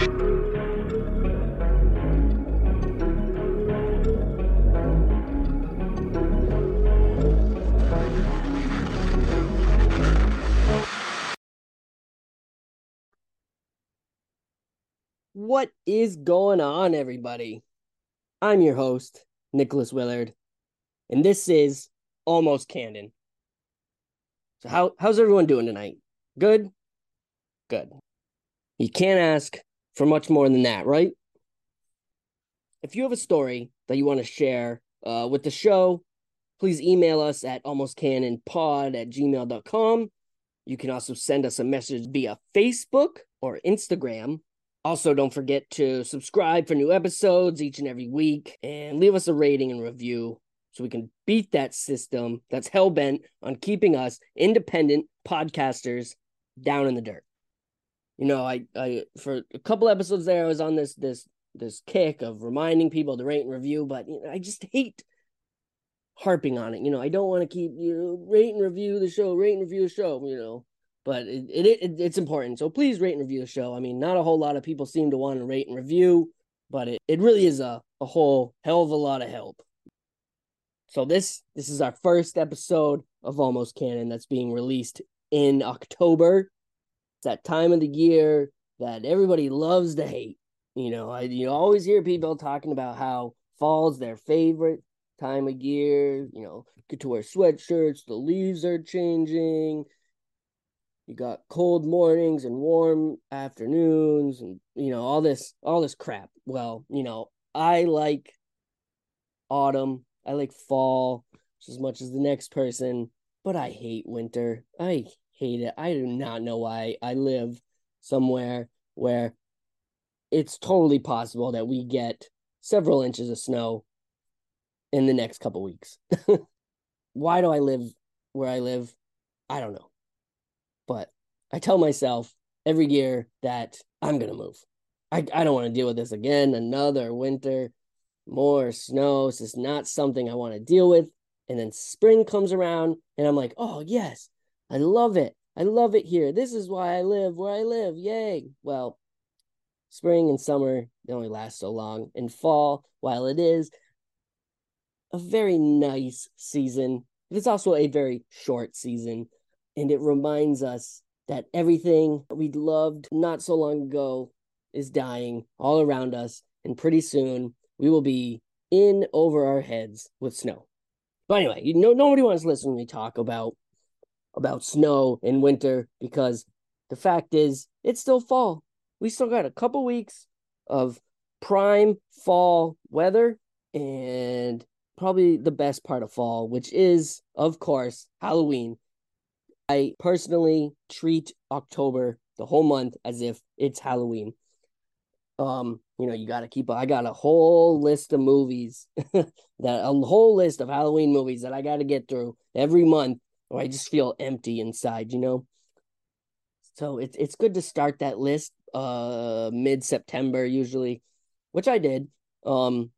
What is going on, everybody? I'm your host, Nicholas Willard, and this is Almost Canon. So, how, how's everyone doing tonight? Good? Good. You can't ask for much more than that, right? If you have a story that you want to share uh, with the show, please email us at almostcanonpod at gmail.com. You can also send us a message via Facebook or Instagram also, don't forget to subscribe for new episodes each and every week and leave us a rating and review so we can beat that system that's hell bent on keeping us independent podcasters down in the dirt. You know, I, I for a couple episodes there, I was on this this this kick of reminding people to rate and review, but you know, I just hate harping on it. You know, I don't want to keep you know, rate and review the show, rate and review the show. You know, but it, it, it it's important. So please rate and review the show. I mean, not a whole lot of people seem to want to rate and review, but it, it really is a, a whole hell of a lot of help. So this this is our first episode of Almost Canon that's being released in October. It's that time of the year that everybody loves to hate. You know, I you always hear people talking about how fall's their favorite time of year. You know, get to wear sweatshirts, the leaves are changing, you got cold mornings and warm afternoons and you know all this all this crap well you know i like autumn i like fall just as much as the next person but i hate winter i hate it i do not know why i live somewhere where it's totally possible that we get several inches of snow in the next couple weeks why do i live where i live i don't know but I tell myself every year that I'm going to move. I, I don't want to deal with this again. Another winter, more snow. This is not something I want to deal with. And then spring comes around and I'm like, oh, yes, I love it. I love it here. This is why I live where I live. Yay. Well, spring and summer, they only last so long. And fall, while it is a very nice season, it's also a very short season and it reminds us that everything we loved not so long ago is dying all around us. And pretty soon we will be in over our heads with snow. But anyway, you know, nobody wants to listen to me talk about about snow in winter because the fact is it's still fall. We still got a couple weeks of prime fall weather and probably the best part of fall, which is, of course, Halloween. I personally treat October, the whole month, as if it's Halloween. Um, you know, you got to keep. I got a whole list of movies that a whole list of Halloween movies that I got to get through every month, or I just feel empty inside. You know. So it's it's good to start that list uh mid September usually, which I did. Um,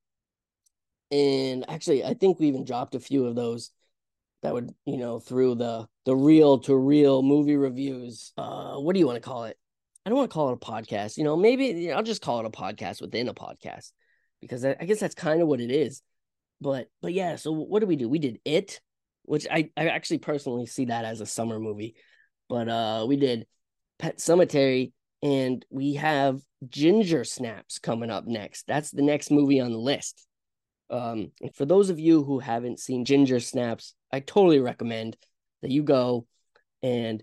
and actually, I think we even dropped a few of those that would you know through the the real to real movie reviews uh what do you want to call it i don't want to call it a podcast you know maybe you know, i'll just call it a podcast within a podcast because I, I, guess that's kind of what it is but but yeah so what did we do we did it which i i actually personally see that as a summer movie but uh we did Pet Sematary and we have ginger snaps coming up next that's the next movie on the list um and for those of you who haven't seen ginger snaps I totally recommend that you go and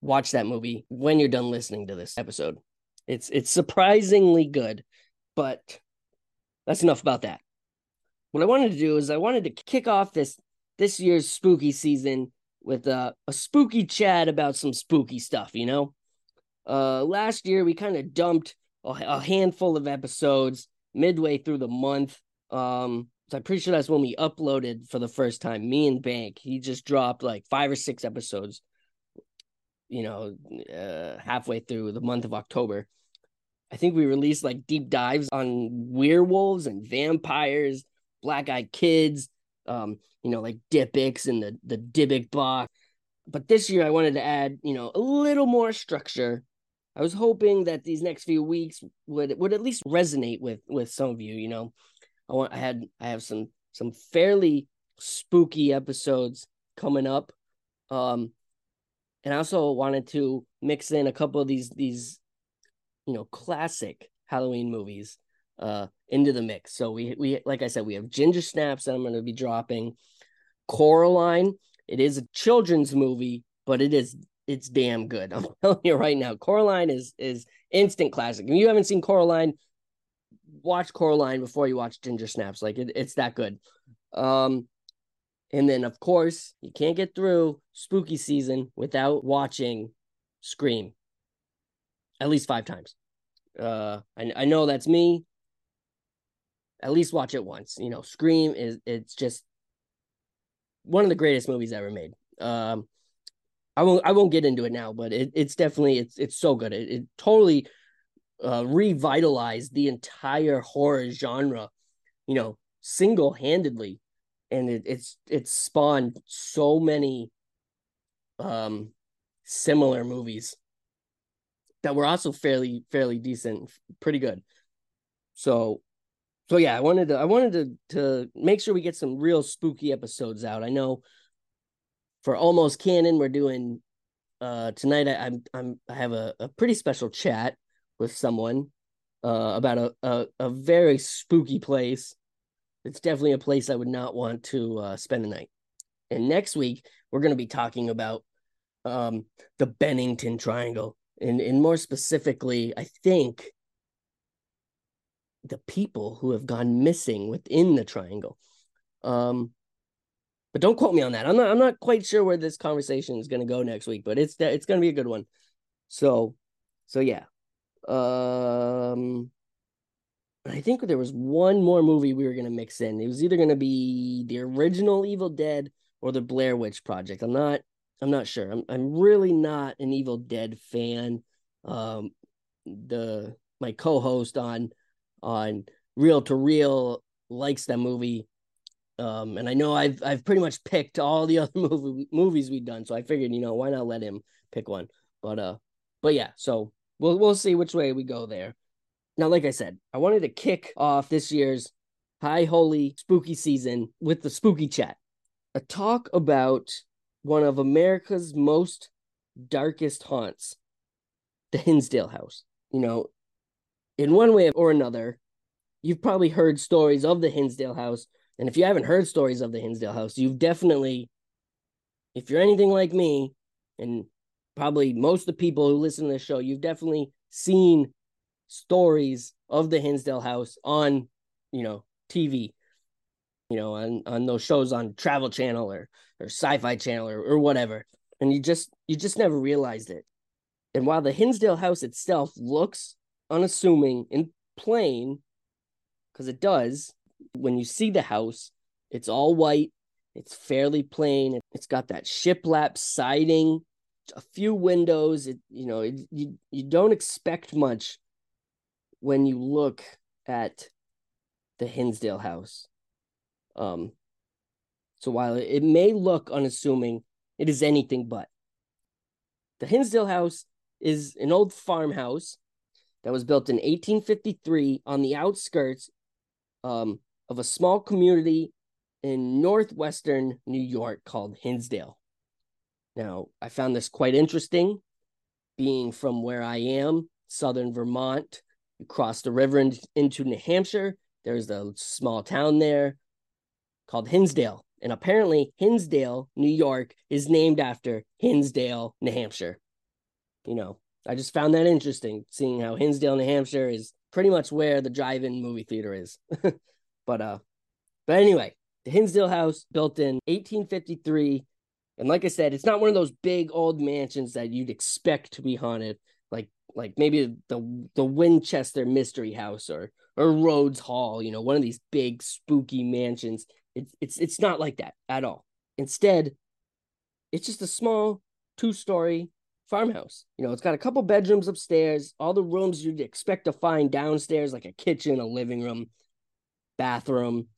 watch that movie when you're done listening to this episode. It's it's surprisingly good, but that's enough about that. What I wanted to do is I wanted to kick off this this year's spooky season with a, a spooky chat about some spooky stuff, you know? Uh last year we kind of dumped a, a handful of episodes midway through the month. Um so I'm pretty sure that's when we uploaded for the first time. Me and Bank, he just dropped like five or six episodes. You know, uh, halfway through the month of October. I think we released like deep dives on werewolves and vampires, black eyed kids, um, you know, like Dybbuk and the the Dybbuk box. But this year I wanted to add, you know, a little more structure I was hoping that these next few weeks would would at least resonate with with some of you. You know, I want I had I have some some fairly spooky episodes coming up, um, and I also wanted to mix in a couple of these these you know classic Halloween movies uh into the mix. So we we like I said we have Ginger Snaps that I'm going to be dropping. Coraline, it is a children's movie, but it is it's damn good. I'm telling you right now, Coraline is is instant classic. If you haven't seen Coraline, watch Coraline before you watch Ginger Snaps. Like it, it's that good. Um, and then of course you can't get through spooky season without watching Scream at least five times. Uh, I I know that's me. At least watch it once. You know, Scream is it's just one of the greatest movies ever made. Um, I won't I won't get into it now, but it, it's definitely it's it's so good. It, it totally uh, revitalized the entire horror genre, you know, single handedly, and it, it's it's spawned so many um similar movies that were also fairly fairly decent, pretty good. So so yeah, I wanted to I wanted to to make sure we get some real spooky episodes out. I know for almost canon we're doing uh tonight I, i'm i'm i have a, a pretty special chat with someone uh about a, a a very spooky place. It's definitely a place i would not want to uh spend the night. And next week we're going to be talking about um the bennington triangle. And and more specifically i think the people who have gone missing within the triangle um but don't quote me on that. I'm not I'm not quite sure where this conversation is going to go next week, but it's it's going to be a good one. So so yeah. Um I think there was one more movie we were going to mix in. It was either going to be the original Evil Dead or the Blair Witch Project. I'm not I'm not sure. I'm I'm really not an Evil Dead fan. Um the my co-host on on Real to Real likes that movie um, and I know I've I've pretty much picked all the other movie movies we've done, so I figured you know why not let him pick one. But uh, but yeah, so we'll we'll see which way we go there. Now, like I said, I wanted to kick off this year's High Holy Spooky season with the Spooky Chat, a talk about one of America's most darkest haunts, the Hinsdale House. You know, in one way or another, you've probably heard stories of the Hinsdale House and if you haven't heard stories of the Hinsdale House, you've definitely, if you're anything like me, and probably most of the people who listen to this show, you've definitely seen stories of the Hinsdale House on, you know, TV, you know, on on those shows on Travel Channel or or Sci-Fi Channel or, or whatever, and you just you just never realized it. And while the Hinsdale House itself looks unassuming and plain, because it does, when you see the house, it's all white, it's fairly plain, it's got that shiplap siding, a few windows. It you know it, you you don't expect much when you look at the Hinsdale house. Um, so while it may look unassuming, it is anything but. The Hinsdale house is an old farmhouse that was built in 1853 on the outskirts um, of a small community in northwestern New York called Hinsdale. Now, I found this quite interesting, being from where I am, southern Vermont. You cross the river in, into New Hampshire. There's a small town there called Hinsdale. And apparently, Hinsdale, New York, is named after Hinsdale, New Hampshire. You know, I just found that interesting, seeing how Hinsdale, New Hampshire is pretty much where the drive in movie theater is. But uh, but anyway, the Hinsdale House built in 1853, and like I said, it's not one of those big old mansions that you'd expect to be haunted, like like maybe the the Winchester Mystery House or or Rhodes Hall, you know, one of these big spooky mansions. It's it's it's not like that at all. Instead, it's just a small two-story farmhouse. You know, it's got a couple bedrooms upstairs, all the rooms you'd expect to find downstairs, like a kitchen, a living room, bathroom.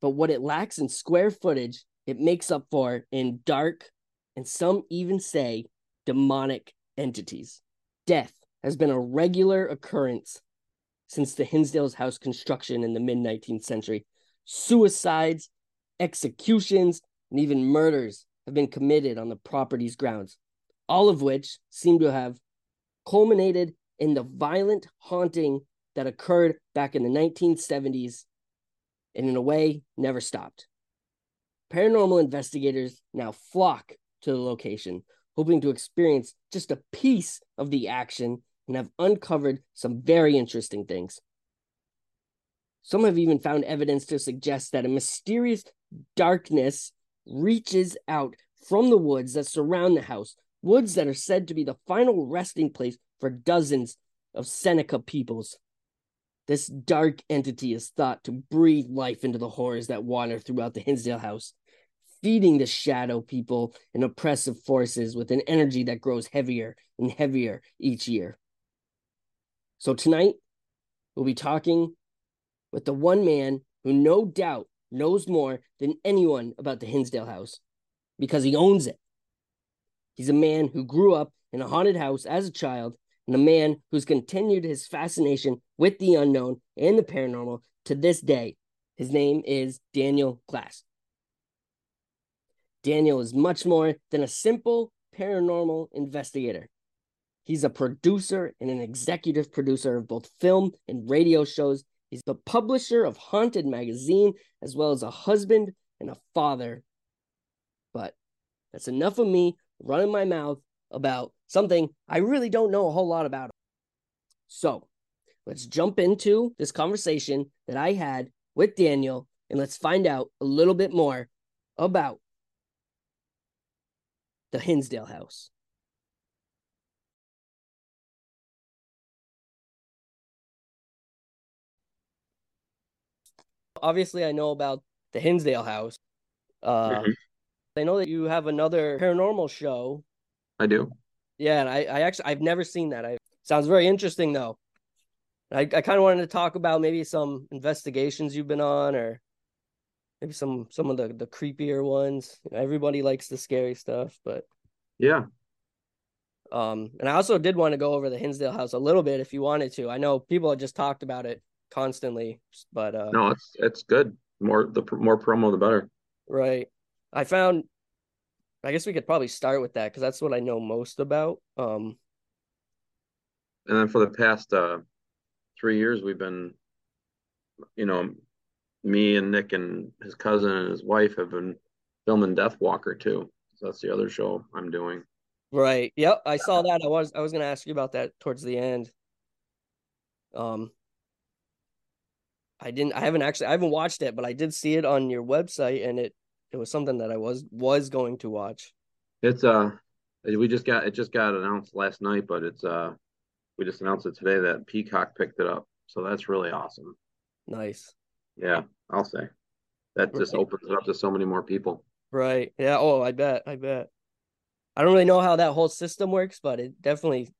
But what it lacks in square footage, it makes up for in dark and some even say demonic entities. death has been a regular occurrence since the Hinsdale's house construction in the mid 19th century. Suicides, executions, and even murders have been committed on the property's grounds, all of which seem to have culminated in the violent haunting that occurred back in the 1970s and, in a way, never stopped. Paranormal investigators now flock to the location, hoping to experience just a piece of the action and have uncovered some very interesting things. Some have even found evidence to suggest that a mysterious darkness reaches out from the woods that surround the house, woods that are said to be the final resting place for dozens of Seneca peoples. This dark entity is thought to breathe life into the horrors that wander throughout the Hinsdale house, feeding the shadow people and oppressive forces with an energy that grows heavier and heavier each year. So tonight, we'll be talking with the one man who no doubt knows more than anyone about the Hinsdale house because he owns it. He's a man who grew up in a haunted house as a child and a man who's continued his fascination with the unknown and the paranormal to this day. His name is Daniel Klaes. Daniel is much more than a simple paranormal investigator. He's a producer and an executive producer of both film and radio shows. He's the publisher of Haunted Magazine, as well as a husband and a father. But that's enough of me running my mouth about something I really don't know a whole lot about. So let's jump into this conversation that I had with Daniel and let's find out a little bit more about the Hinsdale house. Obviously, I know about the Hinsdale house. Uh, mm-hmm. I know that you have another paranormal show. I do. Yeah, and I, I actually I've never seen that. I sounds very interesting though. I, I kind of wanted to talk about maybe some investigations you've been on, or maybe some some of the the creepier ones. Everybody likes the scary stuff, but yeah. Um, and I also did want to go over the Hinsdale house a little bit if you wanted to. I know people have just talked about it constantly, but uh, no, it's it's good. More the more promo, the better. Right. I found I guess we could probably start with that because that's what I know most about. Um, and then for the past uh, three years, we've been, you know, me and Nick and his cousin and his wife have been filming Death Walker too. So that's the other show I'm doing. Right. Yep. I saw that. I was I was gonna ask you about that towards the end. Um I didn't I haven't actually I haven't watched it, but I did see it on your website and it it was something that I was was going to watch. It's uh we just got it just got announced last night, but it's uh we just announced it today that Peacock picked it up. So that's really awesome. Nice. Yeah, I'll say. That right. just opens it up to so many more people. Right. Yeah. Oh, I bet. I bet. I don't really know how that whole system works, but it definitely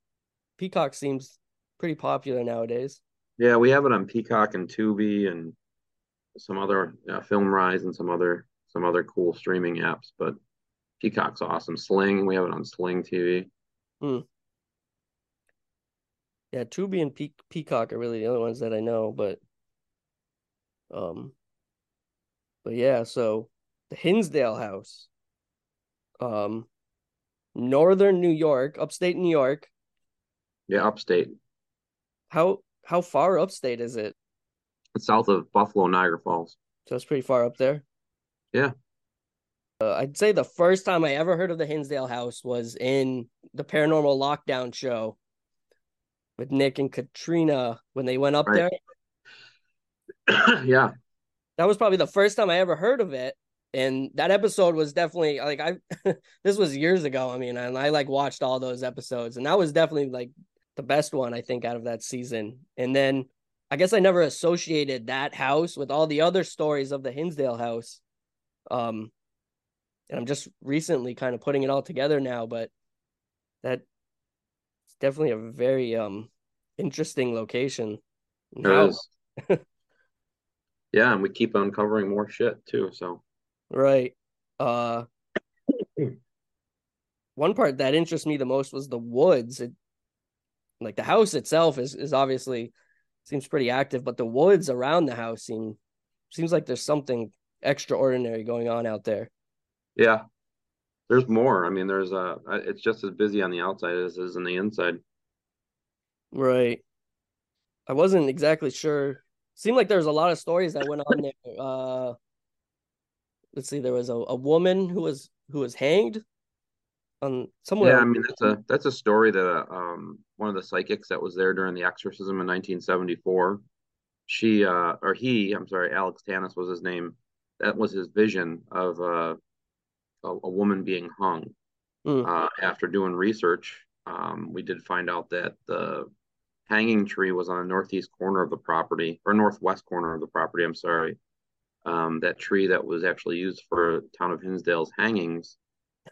Peacock seems pretty popular nowadays. Yeah, we have it on Peacock and Tubi and some other uh, FilmRise and some other some other cool streaming apps, but Peacock's awesome. Sling, we have it on Sling TV. Hmm. Yeah, Tubi and Pe- Peacock are really the only ones that I know, but um, but yeah, so the Hinsdale House, um, northern New York, upstate New York. Yeah, upstate. How how far upstate is it? It's south of Buffalo, Niagara Falls. So it's pretty far up there. Yeah. Uh, I'd say the first time I ever heard of the Hinsdale House was in the Paranormal Lockdown show with Nick and Katrina when they went up right. there. yeah. That was probably the first time I ever heard of it. And that episode was definitely like I this was years ago. I mean, and I like watched all those episodes, and that was definitely like the best one I think out of that season. And then I guess I never associated that house with all the other stories of the Hinsdale house. Um, and I'm just recently kind of putting it all together now, but that it's definitely a very um interesting location. It is. yeah, and we keep uncovering more shit too. So right. Uh one part that interests me the most was the woods. It like the house itself is is obviously seems pretty active, but the woods around the house seem seems like there's something extraordinary going on out there. Yeah, there's more. I mean, there's a. It's just as busy on the outside as it is on the inside. Right. I wasn't exactly sure. Seemed like there was a lot of stories that went on there. Uh, let's see, there was a, a woman who was who was hanged on somewhere. Yeah, I mean that's a that's a story that um one of the psychics that was there during the exorcism in 1974. She uh or he, I'm sorry, Alex Tanous was his name. That was his vision of uh, a, a woman being hung. Mm. Uh, after doing research, um, we did find out that the hanging tree was on the northeast corner of the property or northwest corner of the property. I'm sorry. Um, that tree that was actually used for town of Hinsdale's hangings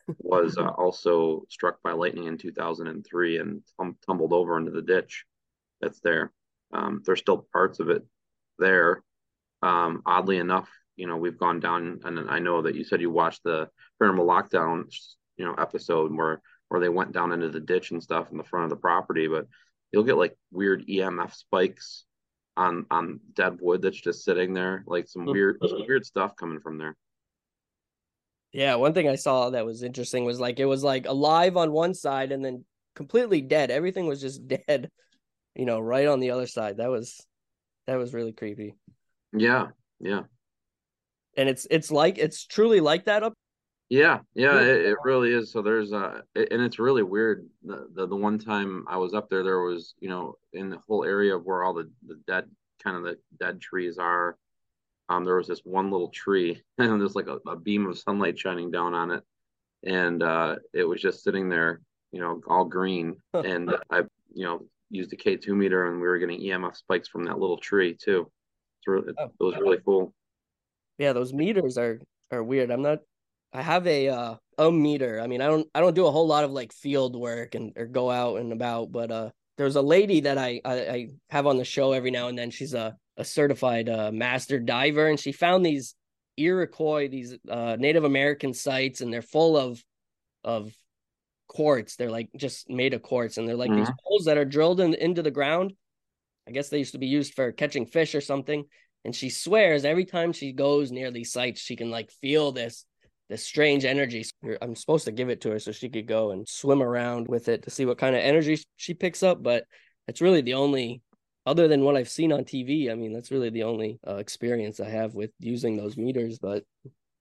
was uh, also struck by lightning in 2003 and tum- tumbled over into the ditch that's there. Um, there's still parts of it there. Um, oddly enough, you know, we've gone down, and I know that you said you watched the paranormal lockdown, you know, episode where where they went down into the ditch and stuff in the front of the property, but you'll get like weird EMF spikes on on dead wood that's just sitting there, like some hmm. weird some weird stuff coming from there. Yeah, one thing I saw that was interesting was like it was like alive on one side and then completely dead. Everything was just dead, you know, right on the other side. That was that was really creepy. Yeah, yeah. And it's it's like it's truly like that up. Yeah, yeah, it, it really is. So there's uh and it's really weird. The, the the one time I was up there, there was, you know, in the whole area of where all the, the dead kind of the dead trees are, um, there was this one little tree and there's like a, a, beam of sunlight shining down on it and uh, it was just sitting there you know all green and i you know used a k2 meter and we were getting emf spikes from that little tree too really, it, oh. it was really cool yeah those meters are are weird i'm not i have a uh a meter i mean i don't i don't do a whole lot of like field work and or go out and about but uh there's a lady that I, I, I have on the show every now and then she's a a certified uh, master diver, and she found these Iroquois, these uh, Native American sites, and they're full of of quartz. They're like just made of quartz, and they're like mm-hmm. these holes that are drilled in, into the ground. I guess they used to be used for catching fish or something. And she swears every time she goes near these sites, she can like feel this this strange energy. I'm supposed to give it to her so she could go and swim around with it to see what kind of energy she picks up. But it's really the only other than what I've seen on TV, I mean, that's really the only uh, experience I have with using those meters. But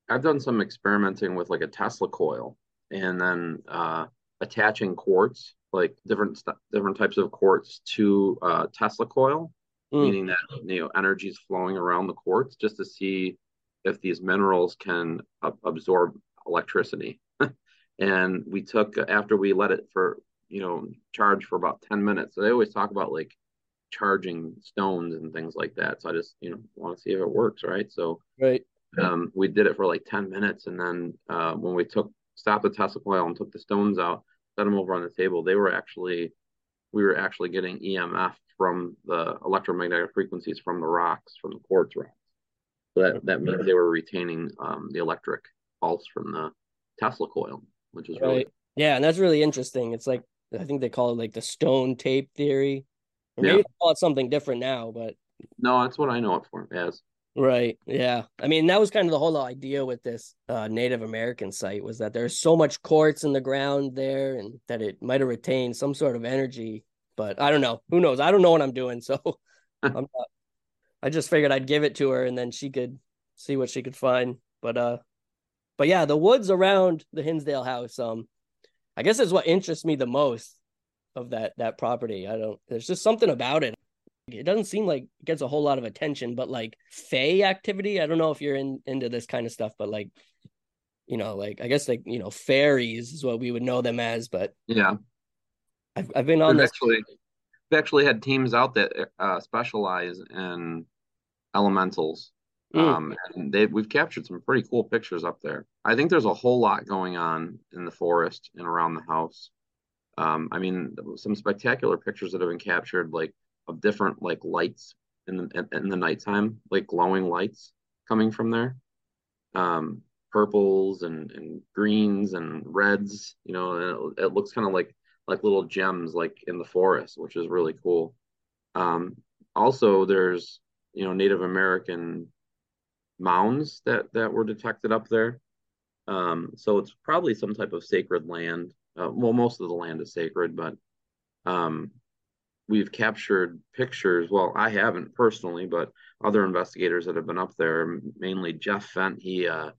I've done some experimenting with like a Tesla coil and then uh, attaching quartz, like different different types of quartz to uh, Tesla coil, mm. meaning that you know energy is flowing around the quartz just to see if these minerals can absorb electricity. and we took after we let it for you know charge for about 10 minutes. So they always talk about like charging stones and things like that. So I just, you know, want to see if it works, right? So right. Um, we did it for like 10 minutes. And then uh, when we took, stopped the Tesla coil and took the stones out, set them over on the table, they were actually, we were actually getting EMF from the electromagnetic frequencies from the rocks, from the quartz rocks. So that, that means they were retaining um, the electric pulse from the Tesla coil, which is right. really. Yeah. And that's really interesting. It's like, I think they call it like the stone tape theory or maybe yeah. call it something different now, but no, that's what I know it for as. Right. Yeah. I mean, that was kind of the whole idea with this uh, Native American site was that there's so much quartz in the ground there and that it might have retained some sort of energy. But I don't know. Who knows? I don't know what I'm doing. So I'm not, I just figured I'd give it to her and then she could see what she could find. But uh but yeah, the woods around the Hinsdale house, um, I guess is what interests me the most of that that property. I don't. There's just something about it. It doesn't seem like it gets a whole lot of attention, but like Fey activity. I don't know if you're in into this kind of stuff, but like, you know, like I guess like you know, fairies is what we would know them as. But yeah, I've I've been on this. Actually, we actually had teams out that uh, specialize in elementals. Mm. Um, and they we've captured some pretty cool pictures up there. I think there's a whole lot going on in the forest and around the house. Um, I mean, some spectacular pictures that have been captured, like of different like lights in the in the nighttime, like glowing lights coming from there. Um, purples and, and greens and reds. You know, it, it looks kind of like like little gems like in the forest, which is really cool. Um, also, there's you know Native American mounds that that were detected up there. Um, so it's probably some type of sacred land. Uh, well, most of the land is sacred, but um, we've captured pictures. Well, I haven't personally, but other investigators that have been up there, mainly Jeff Fent. He uh,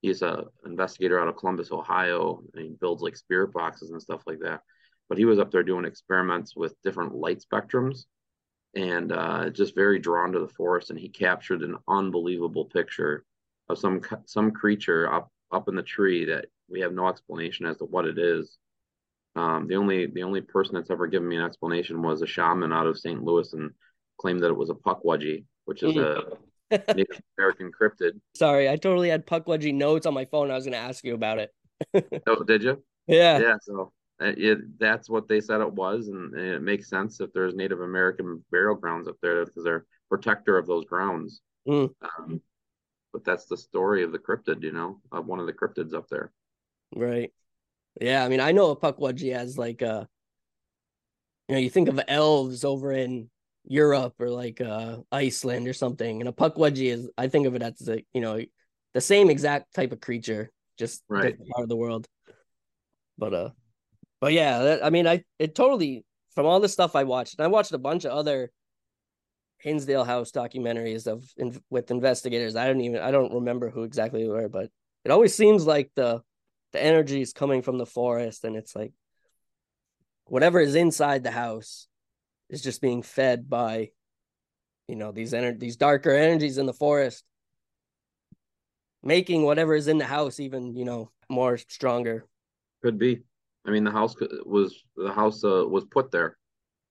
he's a investigator out of Columbus, Ohio, and he builds like spirit boxes and stuff like that. But he was up there doing experiments with different light spectrums and uh, just very drawn to the forest. And he captured an unbelievable picture of some some creature up up in the tree that we have no explanation as to what it is. Um, the only the only person that's ever given me an explanation was a shaman out of St. Louis and claimed that it was a pukwudgie, which is mm. a Native American cryptid. Sorry, I totally had pukwudgie notes on my phone. I was going to ask you about it. oh, did you? Yeah. Yeah. So uh, it, that's what they said it was, and, and, it makes sense if there's Native American burial grounds up there because they're protector of those grounds. Mm. Um, but that's the story of the cryptid, you know, of one of the cryptids up there. Right. Yeah, I mean, I know a Pukwudgie has like uh you know, you think of elves over in Europe or like uh Iceland or something, and a Pukwudgie is I think of it as a you know the same exact type of creature, just right. part of the world. But uh, but yeah, that, I mean, I it totally from all the stuff I watched, and I watched a bunch of other Hinsdale House documentaries of in, with investigators. I don't even I don't remember who exactly they were, but it always seems like the the energy is coming from the forest, and it's like whatever is inside the house is just being fed by you know these ener- these darker energies in the forest making whatever is in the house even you know more stronger could be i mean the house was the house uh, was put there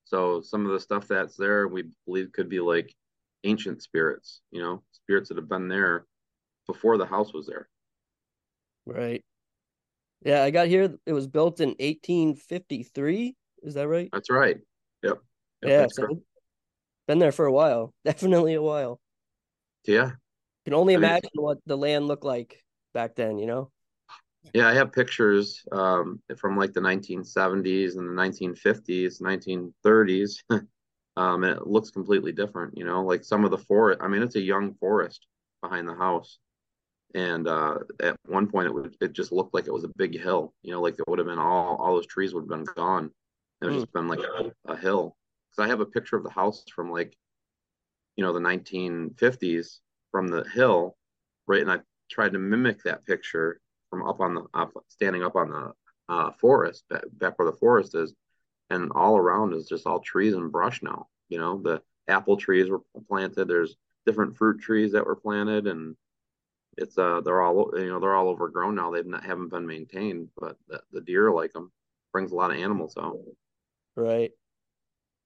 so some of the stuff that's there, we believe could be like ancient spirits, you know, spirits that have been there before the house was there. Right. Yeah, I got here. It was built in 1853. Is that right? That's right. Yep. yep yeah. So been there for a while. Definitely a while. Yeah. Can only imagine I mean, what the land looked like back then, you know? Yeah, I have pictures um, from like the 1970s and the 1950s, 1930s. um, and it looks completely different, you know, like some of the forest. I mean, it's a young forest behind the house. And uh, at one point, it would it just looked like it was a big hill, you know, like it would have been all all those trees would have been gone. It would mm. just been like a, a hill. Because I have a picture of the house from like, you know, the 1950s from the hill, right? And I tried to mimic that picture from up on the up, standing up on the uh, forest back, back where the forest is, and all around is just all trees and brush now. You know, the apple trees were planted. There's different fruit trees that were planted, and it's uh they're all you know they're all overgrown now. They've not haven't been maintained, but the, the deer like them. Brings a lot of animals out. Right.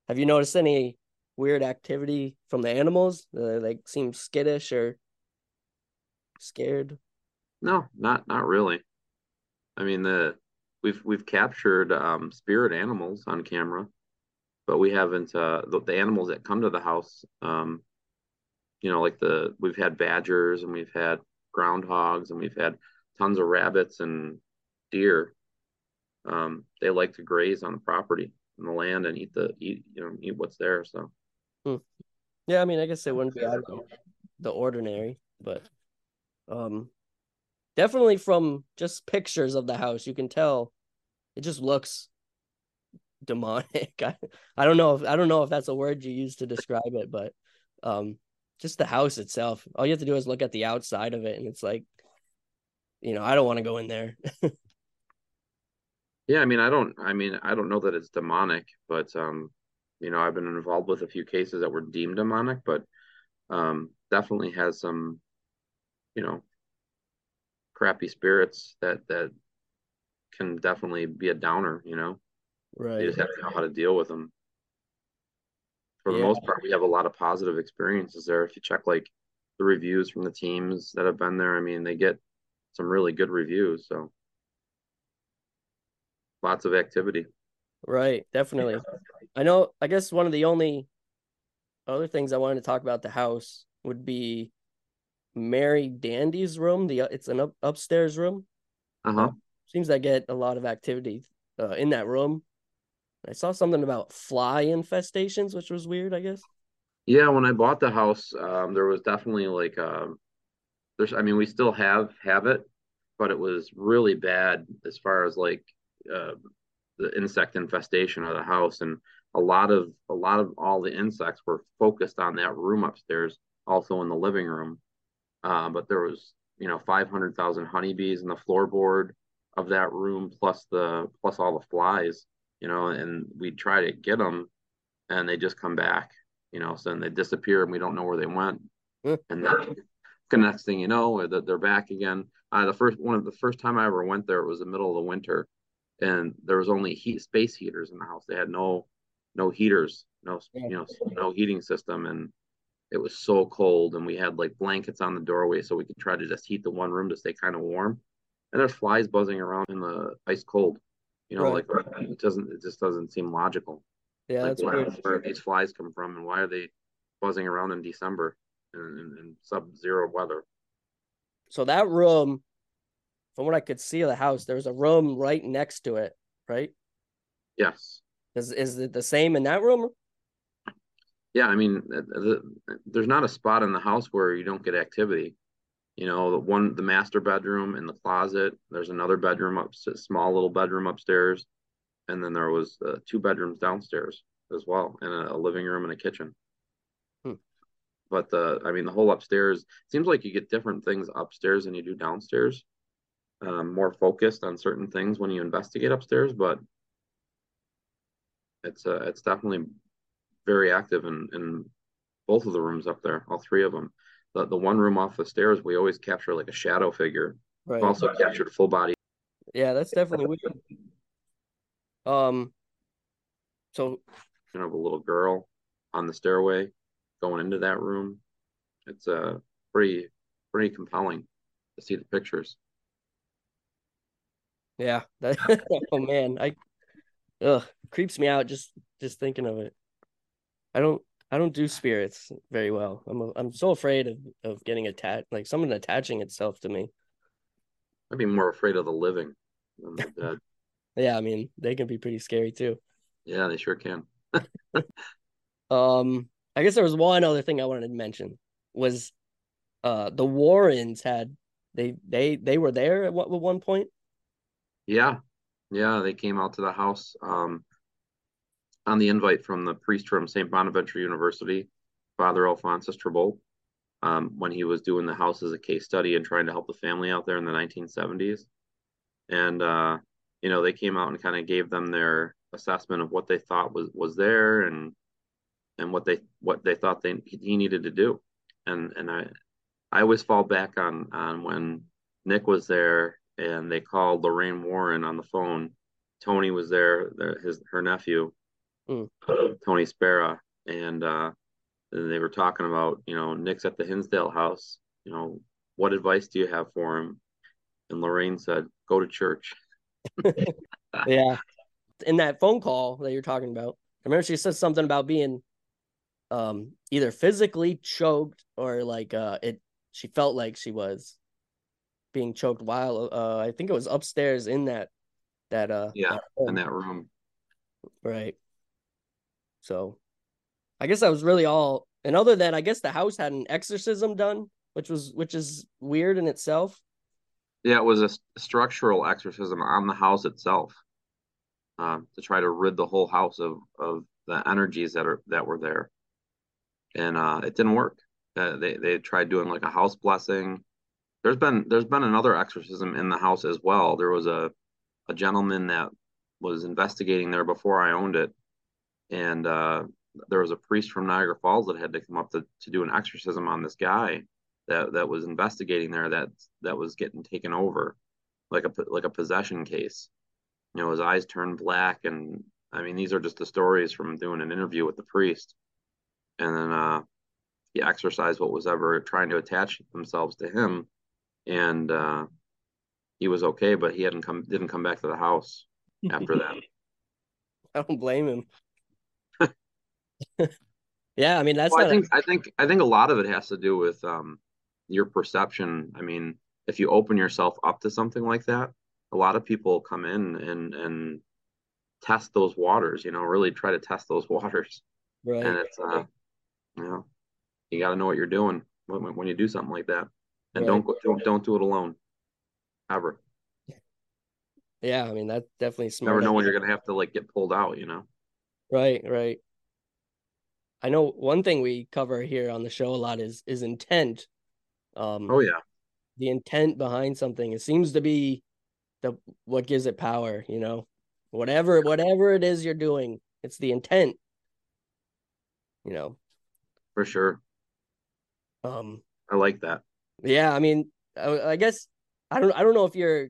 Have you noticed any weird activity from the animals? They like seem skittish or scared? No, not not really. I mean the we've we've captured um, spirit animals on camera, but we haven't uh, the, the animals that come to the house. Um, you know, like the we've had badgers and we've had groundhogs and we've had tons of rabbits and deer. Um, they like to graze on the property and the land and eat the eat you know eat what's there. So, hmm. yeah, I mean, I guess it wouldn't be out of the ordinary, but um, definitely from just pictures of the house, you can tell it just looks demonic. I, I don't know if I don't know if that's a word you use to describe it, but um just the house itself. All you have to do is look at the outside of it and it's like you know, I don't want to go in there. yeah, I mean, I don't I mean, I don't know that it's demonic, but um you know, I've been involved with a few cases that were deemed demonic, but um definitely has some you know crappy spirits that that can definitely be a downer, you know. Right. You just have to know how to deal with them. For the yeah. most part, we have a lot of positive experiences there. If you check like the reviews from the teams that have been there, I mean, they get some really good reviews. So lots of activity. Right, definitely. I know. I guess one of the only other things I wanted to talk about the house would be Mary Dandy's room. The it's an up, upstairs room. Uh-huh. Uh, seems I get a lot of activity uh, in that room. I saw something about fly infestations, which was weird, I guess. Yeah, when I bought the house, um, there was definitely like um, there's I mean we still have have it, but it was really bad as far as like uh, the insect infestation of the house and a lot of a lot of all the insects were focused on that room upstairs, also in the living room. Uh, but there was you know 500,000 honeybees in the floorboard of that room plus the plus all the flies you know and we try to get them and they just come back you know so then they disappear and we don't know where they went. And then the next thing you know that they're back again. Uh, the first one of the first time i ever went there it was the middle of the winter and there was only heat space heaters in the house. They had no no heaters no you know no heating system and it was so cold and we had like blankets on the doorway so we could try to just heat the one room to stay kind of warm. And there's flies buzzing around in the ice cold you know right. like it doesn't it just doesn't seem logical. Yeah like, that's where, weird. where these flies come from and why are they buzzing around in december in, in, sub-zero weather? So that room from what i could see of the house there's a room right next to it right? Yes. Is, is it the same in that room? Yeah i mean the, there's not a spot in the house where you don't get activity you know the one the master bedroom and the closet. There's another bedroom up small little bedroom upstairs. And then there was uh, two bedrooms downstairs as well and a, a living room and a kitchen. Hmm. but the i mean the whole upstairs seems like you get different things upstairs than you do downstairs. Um, more focused on certain things when you investigate upstairs but it's uh, it's definitely very active in in both of the rooms up there all three of them the, the one room off the stairs, we always capture like a shadow figure. Right. Also captured full body. Yeah, that's definitely weird. Um, so you know, a little girl on the stairway going into that room. It's uh pretty pretty compelling to see the pictures. Yeah, that oh man, I ugh creeps me out just just thinking of it. I don't I don't do spirits very well. I'm a, I'm so afraid of of getting attached, like someone attaching itself to me. I'd be more afraid of the living than the dead. yeah, I mean they can be pretty scary too. Yeah, they sure can. um, I guess there was one other thing I wanted to mention was, uh, the Warrens had they they they were there at, what, at one point. Yeah, yeah, they came out to the house. Um, on the invite from the priest from St. Bonaventure University, Father Alphonsus Trabold, um, when he was doing the house as a case study and trying to help the family out there in the 1970s. And, uh, you know, they came out and kind of gave them their assessment of what they thought was, was there and, and what they, what they thought they, he needed to do. And, and I, I always fall back on, on when Nick was there and they called Lorraine Warren on the phone. Tony was there, his, her nephew, mm. Tony Spera, and uh, they were talking about, you know, Nick's at the Hinsdale house. You know, what advice do you have for him? And Lorraine said, "Go to church." yeah, in that phone call that you're talking about, I remember she said something about being um either physically choked or like uh it she felt like she was being choked while uh I think it was upstairs in that that uh yeah that in that room right so I guess that was really all. And other than I guess the house had an exorcism done, which was which is weird in itself. Yeah, it was a structural exorcism on the house itself, uh, to try to rid the whole house of of the energies that are that were there, and uh, it didn't work. Uh, they they tried doing like a house blessing. There's been there's been another exorcism in the house as well. There was a a gentleman that was investigating there before I owned it, and uh, there was a priest from Niagara Falls that had to come up to, to do an exorcism on this guy that that was investigating there that that was getting taken over like a like a possession case. You know his eyes turned black and i mean these are just the stories from doing an interview with the priest. And then uh he exorcised what was ever trying to attach themselves to him. And uh he was okay but he hadn't come didn't come back to the house after that. I don't blame him yeah, I mean that's. Well, I think a... I think I think a lot of it has to do with um, your perception. I mean, if you open yourself up to something like that, a lot of people come in and and test those waters, you know, really try to test those waters. Right. And it's, uh, you know, you got to know what you're doing when, when you do something like that, and right. don't go, don't don't do it alone, ever. Yeah, I mean that's definitely smart. Never know when you're gonna have to like get pulled out, you know. Right, right. I know one thing we cover here on the show a lot is is intent. Um, oh yeah, the intent behind something. It seems to be the what gives it power. You know, whatever whatever it is you're doing, it's the intent. You know, for sure. Um, I like that. Yeah, I mean, I, I guess I don't I don't know if you're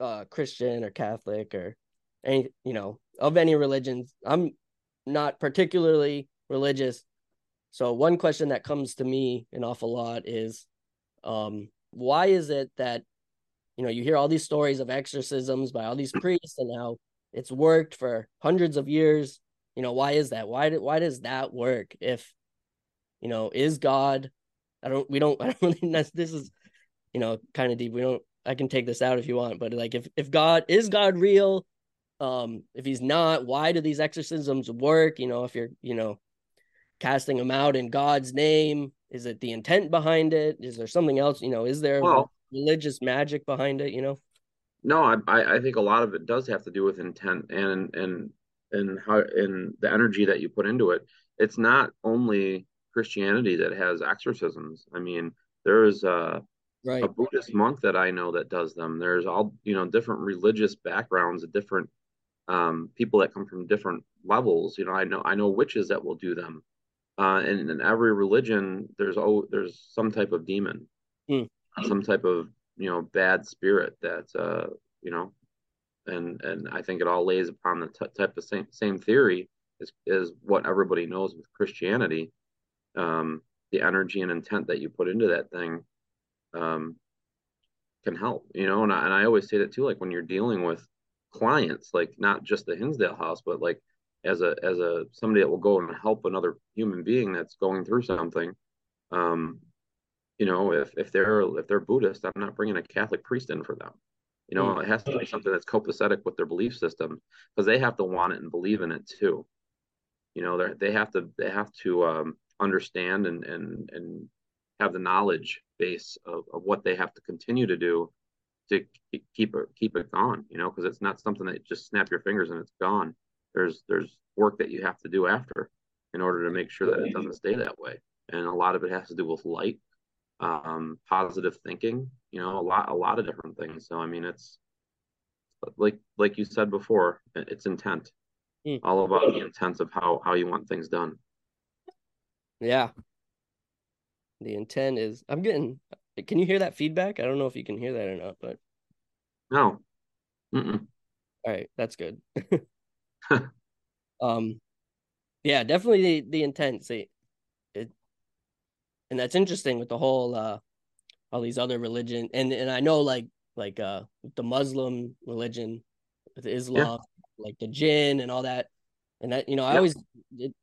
uh Christian or Catholic or any you know of any religions. I'm not particularly religious. So one question that comes to me an awful lot is um why is it that you know you hear all these stories of exorcisms by all these priests and how it's worked for hundreds of years? You know why is that? Why why does that work if you know is god i don't we don't i don't really this is you know kind of deep. We don't i can take this out if you want but like if if god is god real? Um if he's not why do these exorcisms work? You know if you're you know casting them out in god's name is it the intent behind it is there something else you know is there well, religious magic behind it you know no I, I think a lot of it does have to do with intent and and and how and the energy that you put into it it's not only christianity that has exorcisms i mean there's a right. a buddhist monk that i know that does them there's all you know different religious backgrounds different um, people that come from different levels. You know, I know I know witches that will do them. Uh, and in every religion, there's oh, there's some type of demon, mm. some type of you know bad spirit that uh, you know, and and I think it all lays upon the t- type of same same theory is is what everybody knows with Christianity. Um, the energy and intent that you put into that thing um, can help, you know. And I, and I always say that too, like when you're dealing with clients, like not just the Hinsdale House, but like as a as a somebody that will go and help another human being that's going through something. Um, you know, if if they're if they're Buddhist, I'm not bringing a Catholic priest in for them. You know, mm. it has to be something that's copacetic with their belief system because they have to want it and believe in it too. You know, they they have to they have to um, understand and and and have the knowledge base of, of what they have to continue to do to keep it keep it gone you know because it's not something that just snap your fingers and it's gone there's there's work that you have to do after in order to make sure that it doesn't stay that way and a lot of it has to do with light um, positive thinking you know a lot a lot of different things so i mean it's like like you said before it's intent mm. all about the intent of how how you want things done yeah the intent is i'm getting can you hear that feedback? I don't know if you can hear that or not, but no. Mm-mm. All right, that's good. um, yeah, definitely the the intent. See, it, and that's interesting with the whole uh, all these other religion, and and I know like like uh the Muslim religion, with Islam, yeah. like the jinn and all that, and that you know I yeah. always it,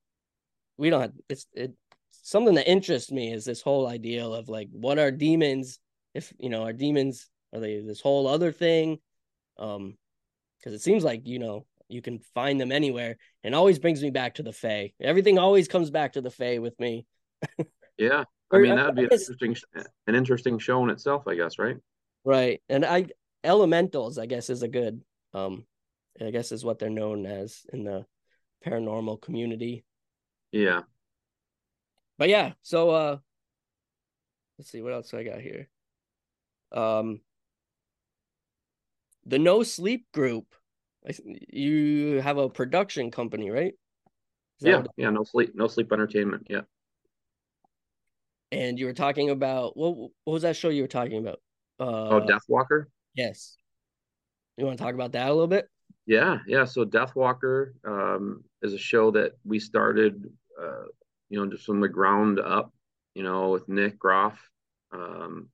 we don't have it's it something that interests me is this whole idea of like what are demons if you know are demons are they this whole other thing um because it seems like you know you can find them anywhere and always brings me back to the Fae. Everything always comes back to the Fae with me. yeah. I mean that'd be an interesting an interesting show in itself, I guess, right? Right. And I elementals, I guess, is a good um I guess is what they're known as in the paranormal community. Yeah but yeah, so uh let's see what else I got here. Um the No Sleep Group. You have a production company, right? Yeah, yeah, no sleep, no sleep entertainment. Yeah. And you were talking about what? What was that show you were talking about? Uh, oh, Deathwalker. Yes. You want to talk about that a little bit? Yeah, yeah. So Deathwalker um, is a show that we started uh, you know, just from the ground up, you know, with Nick Groff, um,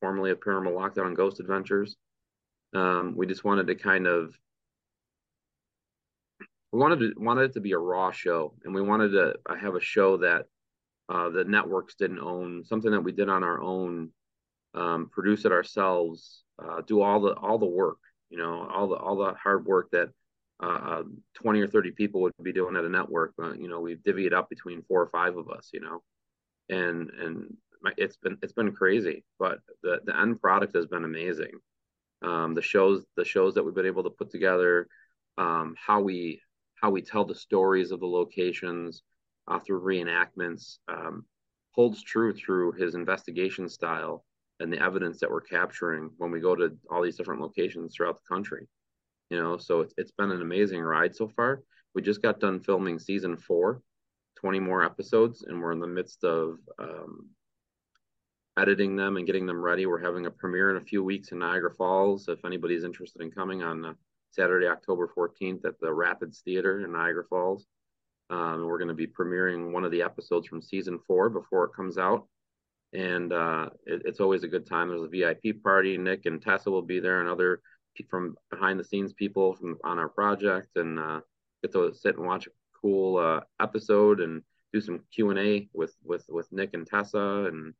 formerly of Paranormal Lockdown and Ghost Adventures. Um, we just wanted to kind of we wanted to wanted it to be a raw show, and we wanted to have a show that uh, the networks didn't own, something that we did on our own, um, produce it ourselves, uh, do all the all the work, you know, all the all the hard work that uh, 20 or 30 people would be doing at a network. Uh, you know, we divvy it up between four or five of us, you know, and, and it's been, it's been crazy, but the, the end product has been amazing. Um, the shows, the shows that we've been able to put together, um, how we, how we tell the stories of the locations uh, through reenactments, um, holds true through his investigation style and the evidence that we're capturing when we go to all these different locations throughout the country you know? So it's, it's been an amazing ride so far. We just got done filming season four 20 more episodes and we're in the midst of um, editing them and getting them ready. We're having a premiere in a few weeks in niagara falls. If anybody's interested in coming on uh, saturday october 14th at the rapids theater in niagara falls. Um, we're going to be premiering one of the episodes from season four before it comes out. And uh, it, it's always a good time. There's a vip party. Nick and tessa will be there and other from behind the scenes people from on our project. And uh, get to sit and watch a cool uh, episode and do some Q and A with with with Nick and Tessa. And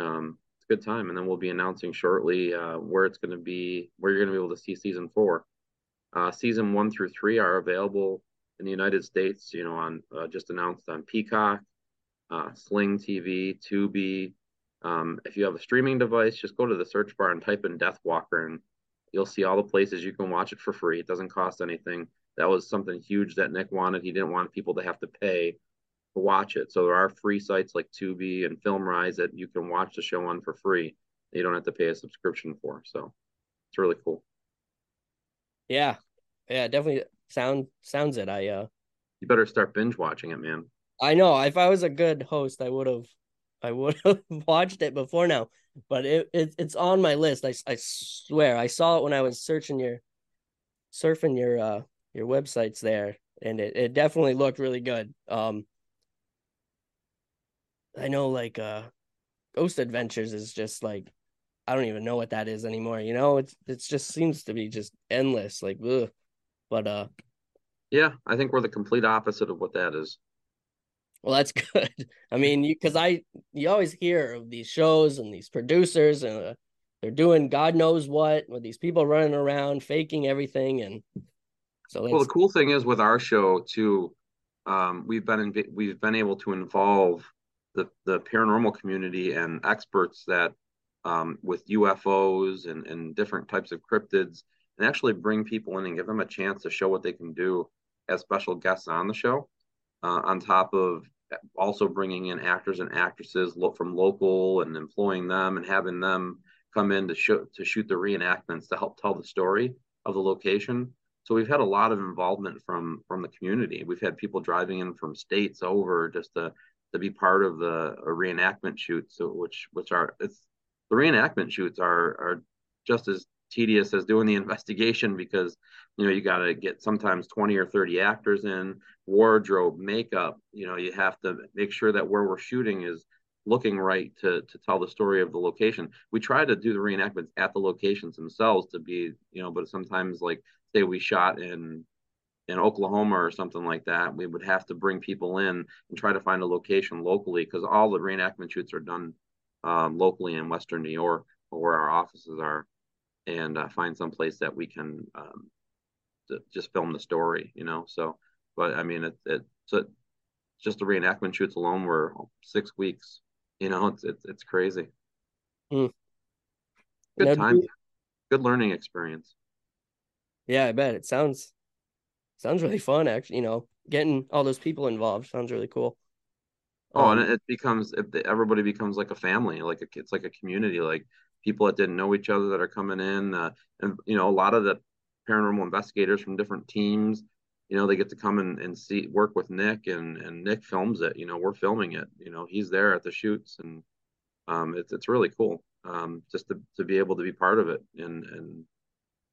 um, it's a good time. And then we'll be announcing shortly uh, where it's going to be, where you're going to be able to see season four. Uh, season one through three are available in the United States. You know, on uh, just announced on Peacock, uh, Sling TV, Tubi. Um, if you have a streaming device, just go to the search bar and type in Death Walker, and You'll see all the places you can watch it for free. It doesn't cost anything. That was something huge that Nick wanted. He didn't want people to have to pay to watch it. So there are free sites like Tubi and FilmRise that you can watch the show on for free. You don't have to pay a subscription for. So it's really cool. Yeah. Yeah, definitely sound sounds it. I uh You better start binge watching it, man. I know. If I was a good host, I would have I would have watched it before now, but it, it it's on my list. I, I swear I saw it when I was searching your surfing your uh your websites there, and it, it definitely looked really good. Um, I know like uh, Ghost Adventures is just like I don't even know what that is anymore. You know, it's it just seems to be just endless. Like, ugh. but uh, yeah, I think we're the complete opposite of what that is. Well, that's good. I mean, you because I you always hear of these shows and these producers and uh, they're doing God knows what with these people running around faking everything and so. Well, the cool thing is with our show too, um, we've been in, we've been able to involve the the paranormal community and experts that um, with UFOs and and different types of cryptids and actually bring people in and give them a chance to show what they can do as special guests on the show. Uh, on top of also bringing in actors and actresses from local and employing them and having them come in to show to shoot the reenactments to help tell the story of the location. So we've had a lot of involvement from from the community. We've had people driving in from states over just to to be part of the reenactment shoots, so which which are it's the reenactment shoots are are just as tedious as doing the investigation because you know you got to get sometimes 20 or 30 actors in wardrobe makeup you know you have to make sure that where we're shooting is looking right to to tell the story of the location. We try to do the reenactments at the locations themselves to be you know but sometimes like say we shot in in Oklahoma or something like that, we would have to bring people in and try to find a location locally because all the reenactment shoots are done um, locally in Western New York, where our offices are and uh, find some place that we can um, just film the story, you know. So, but I mean, it, it so just the reenactment shoots alone were six weeks. You know, it's it's it's crazy. Mm. Good now, time, you... good learning experience. Yeah, I bet it sounds sounds really fun. Actually, you know, getting all those people involved sounds really cool. Oh, um, and it becomes everybody becomes like a family, like a, it's like a community. Like people that didn't know each other that are coming in, uh, and you know a lot of the paranormal investigators from different teams. You know, they get to come and, and see work with Nick, and and Nick films it. You know, we're filming it. You know, he's there at the shoots, and um, it's it's really cool um, just to to be able to be part of it, and and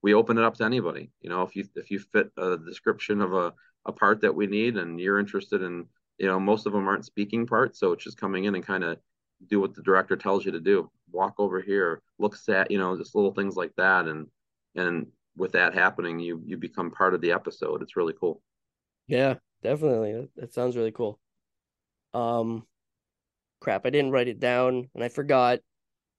we open it up to anybody. You know, if you if you fit a description of a a part that we need, and you're interested in, you know, most of them aren't speaking parts, so it's just coming in and kind of do what the director tells you to do. Walk over here look sad you know just little things like that and and with that happening you you become part of the episode. It's really cool. Yeah definitely. That sounds really cool. Um crap i didn't write it down and i forgot.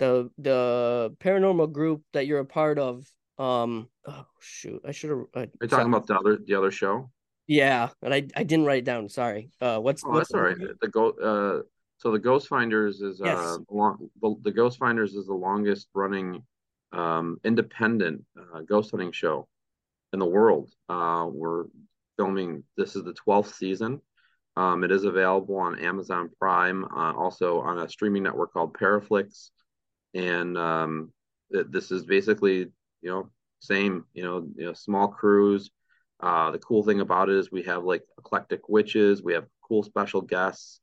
The the paranormal group that you're a part of Um, oh shoot, I should have. Uh, Are you talking about the other the other show? Yeah, and I I didn't write it down. Sorry. Uh, what's Oh, what's that's all right. The go uh so the Ghost Finders is Yes. uh long the, the Ghost Finders is the longest running um independent uh, ghost hunting show in the world. Uh we're filming this is the 12th season. Um it is available on Amazon Prime, uh, also on a streaming network called Paraflix. And um th- this is basically, you know, same, you know, you know, small crews. Uh the cool thing about it is we have like eclectic witches, we have cool special guests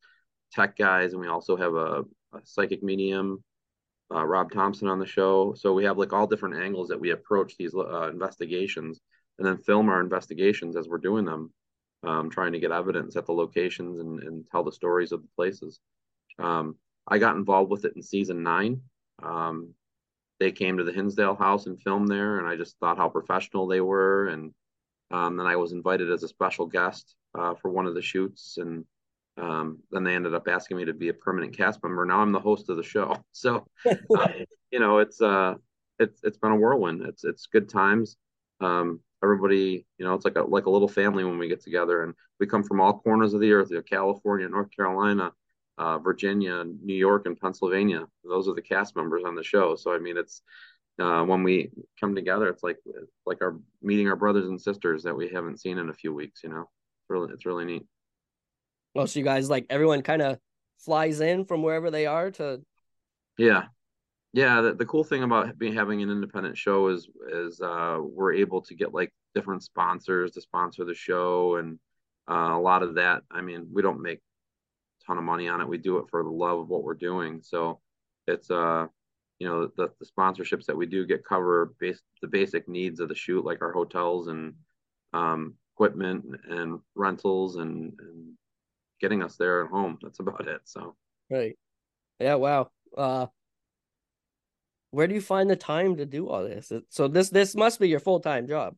tech guys, and we also have a, a psychic medium, uh, Rob Thompson, on the show. So we have like all different angles that we approach these uh, investigations, and then film our investigations as we're doing them, um, trying to get evidence at the locations and, and tell the stories of the places. Um, I got involved with it in season nine. Um, they came to the Hinsdale house and filmed there, and I just thought how professional they were. And um, then I was invited as a special guest uh, for one of the shoots, and um, then they ended up asking me to be a permanent cast member. Now I'm the host of the show. So, uh, you know, it's uh, it's it's been a whirlwind. It's it's good times. Um, everybody, you know, it's like a like a little family when we get together, and we come from all corners of the earth. You know, California, North Carolina, uh, Virginia, New York, and Pennsylvania. Those are the cast members on the show. So I mean, it's uh, when we come together, it's like like our meeting our brothers and sisters that we haven't seen in a few weeks. You know, it's really it's really neat. Oh, so you guys like everyone kind of flies in from wherever they are to. Yeah, yeah. The, the cool thing about being having an independent show is is uh, we're able to get like different sponsors to sponsor the show, and uh, a lot of that. I mean, we don't make a ton of money on it. We do it for the love of what we're doing. So it's uh, you know, the the sponsorships that we do get cover base the basic needs of the shoot, like our hotels and um, equipment and rentals and and getting us there at home. That's about it. So. Right. Yeah. Wow. Uh, where do you find the time to do all this? So this this must be your full time job.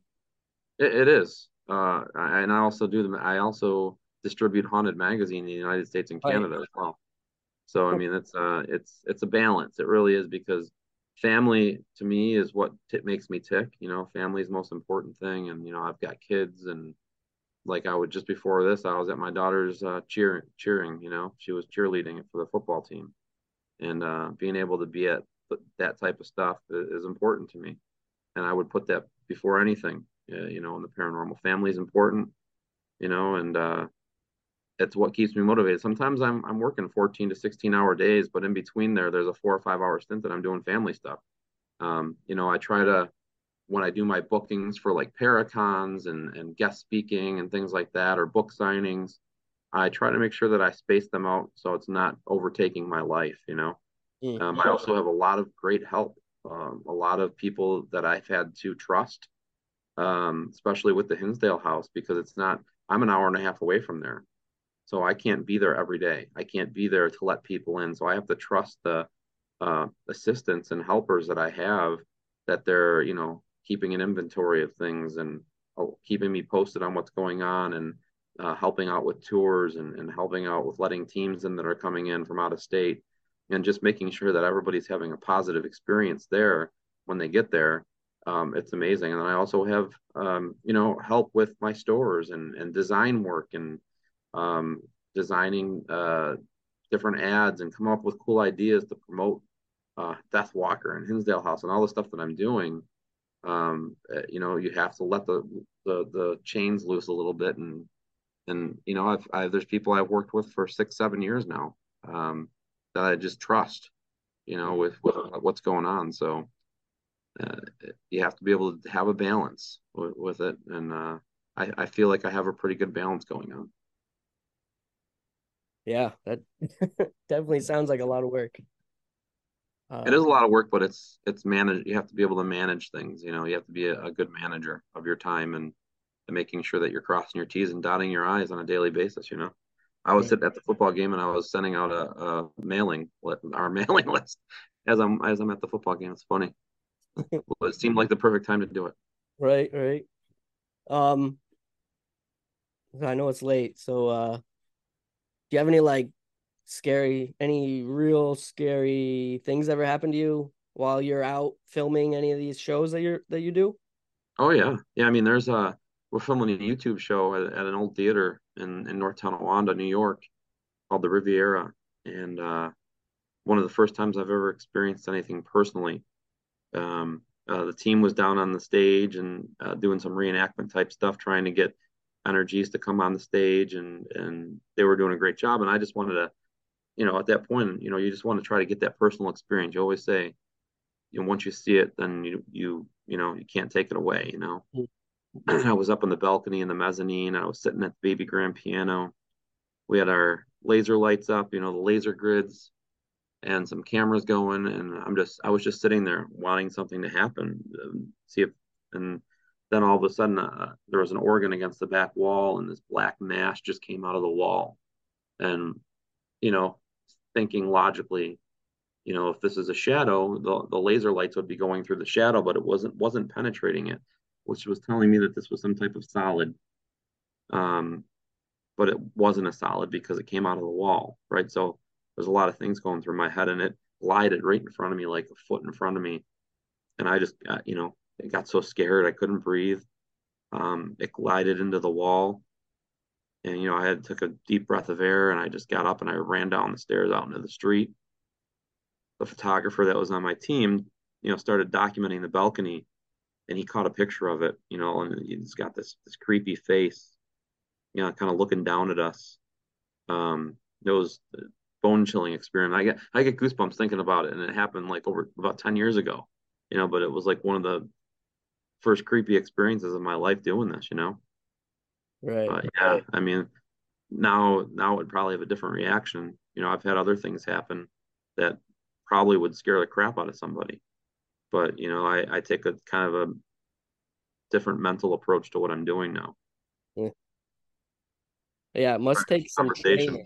It, it is. Uh, and I also do them. I also distribute Haunted Magazine in the United States and. Canada as well. So I mean, it's uh, it's it's a balance. It really is because family to me is what t- makes me tick. You know, family is the most important thing. And you know, I've got kids, and like I would just before this, I was at my daughter's uh, cheering. Cheering. You know, she was cheerleading for the football team, and uh, being able to be at that type of stuff is, is important to me. And I would put that before anything. Uh, you know, in the paranormal, family is important. You know, and uh, it's what keeps me motivated. Sometimes I'm I'm working 14 to 16 hour days, but in between there, there's a four or five hour stint that I'm doing family stuff. Um, you know, I try to when I do my bookings for like Paracons and and guest speaking and things like that, or book signings, I try to make sure that I space them out so it's not overtaking my life. You know, Mm. um, I also have a lot of great help, um, a lot of people that I've had to trust, um, especially with the Hinsdale House because it's not. I'm an hour and a half away from there. So I can't be there every day. I can't be there to let people in. So I have to trust the uh, assistants and helpers that I have that they're, you know, keeping an inventory of things and uh, keeping me posted on what's going on and uh, helping out with tours and, and helping out with letting teams in that are coming in from out of state and just making sure that everybody's having a positive experience there when they get there. Um, it's amazing. And then I also have, um, you know, help with my stores and, and design work and um, designing uh, different ads and come up with cool ideas to promote uh, Death Walker and Hinsdale House and all the stuff that I'm doing. Um, uh, you know, you have to let the, the the chains loose a little bit, and and you know, I've, I've there's people I've worked with for six, seven years now um, that I just trust. You know, with with what's going on, so uh, you have to be able to have a balance with, with it, and uh, I, I feel like I have a pretty good balance going on. Yeah, that definitely sounds like a lot of work. Uh, It is a lot of work, but it's it's managed. You have to be able to manage things. You know, you have to be a, a good manager of your time and, and making sure that you're crossing your T's and dotting your I's on a daily basis. You know, I was Yeah. sitting at the football game and I was sending out a, a mailing our mailing list as I'm as I'm at the football game. It's funny. Well, it seemed like the perfect time to do it. Right, right. Um, I know it's late, so uh, you have any like scary, any real scary things ever happened to you while you're out filming any of these shows that you're that you do? Oh yeah, yeah. I mean, there's a we're filming a YouTube show at, at an old theater in in North Tonawanda, New York, called the Riviera, and uh, one of the first times I've ever experienced anything personally. Um, uh, the team was down on the stage and uh, doing some reenactment type stuff, trying to get energies to come on the stage, and and they were doing a great job. And I just wanted to, you know, at that point, you know, you just want to try to get that personal experience. You always say, you know, once you see it, then you you you know you can't take it away. You know, mm-hmm. I was up on the balcony in the mezzanine. and I was sitting at the baby grand piano. We had our laser lights up, you know, the laser grids and some cameras going and i'm just i was just sitting there wanting something to happen um, see if and then all of a sudden uh, there was an organ against the back wall and this black mass just came out of the wall. And you know thinking logically you know if this is a shadow the, the laser lights would be going through the shadow but it wasn't wasn't penetrating it which was telling me that this was some type of solid. Um but it wasn't a solid because it came out of the wall right? So there's a lot of things going through my head and it glided right in front of me like a foot in front of me. And i just you know I got so scared i couldn't breathe um, it glided into the wall and you know i had took a deep breath of air and i just got up and i ran down the stairs out into the street the photographer that was on my team you know started documenting the balcony and he caught a picture of it you know and he's got this this creepy face you know kind of looking down at us um it was a bone chilling experience. I get I get goosebumps thinking about it, and it happened like over about ten years ago, you know. But it was like one of the first creepy experiences of my life doing this, you know. Right. But yeah, I mean, now now would probably have a different reaction. You know, I've had other things happen that probably would scare the crap out of somebody. But you know, I I take a kind of a different mental approach to what I'm doing now. Yeah. Yeah, it must take some training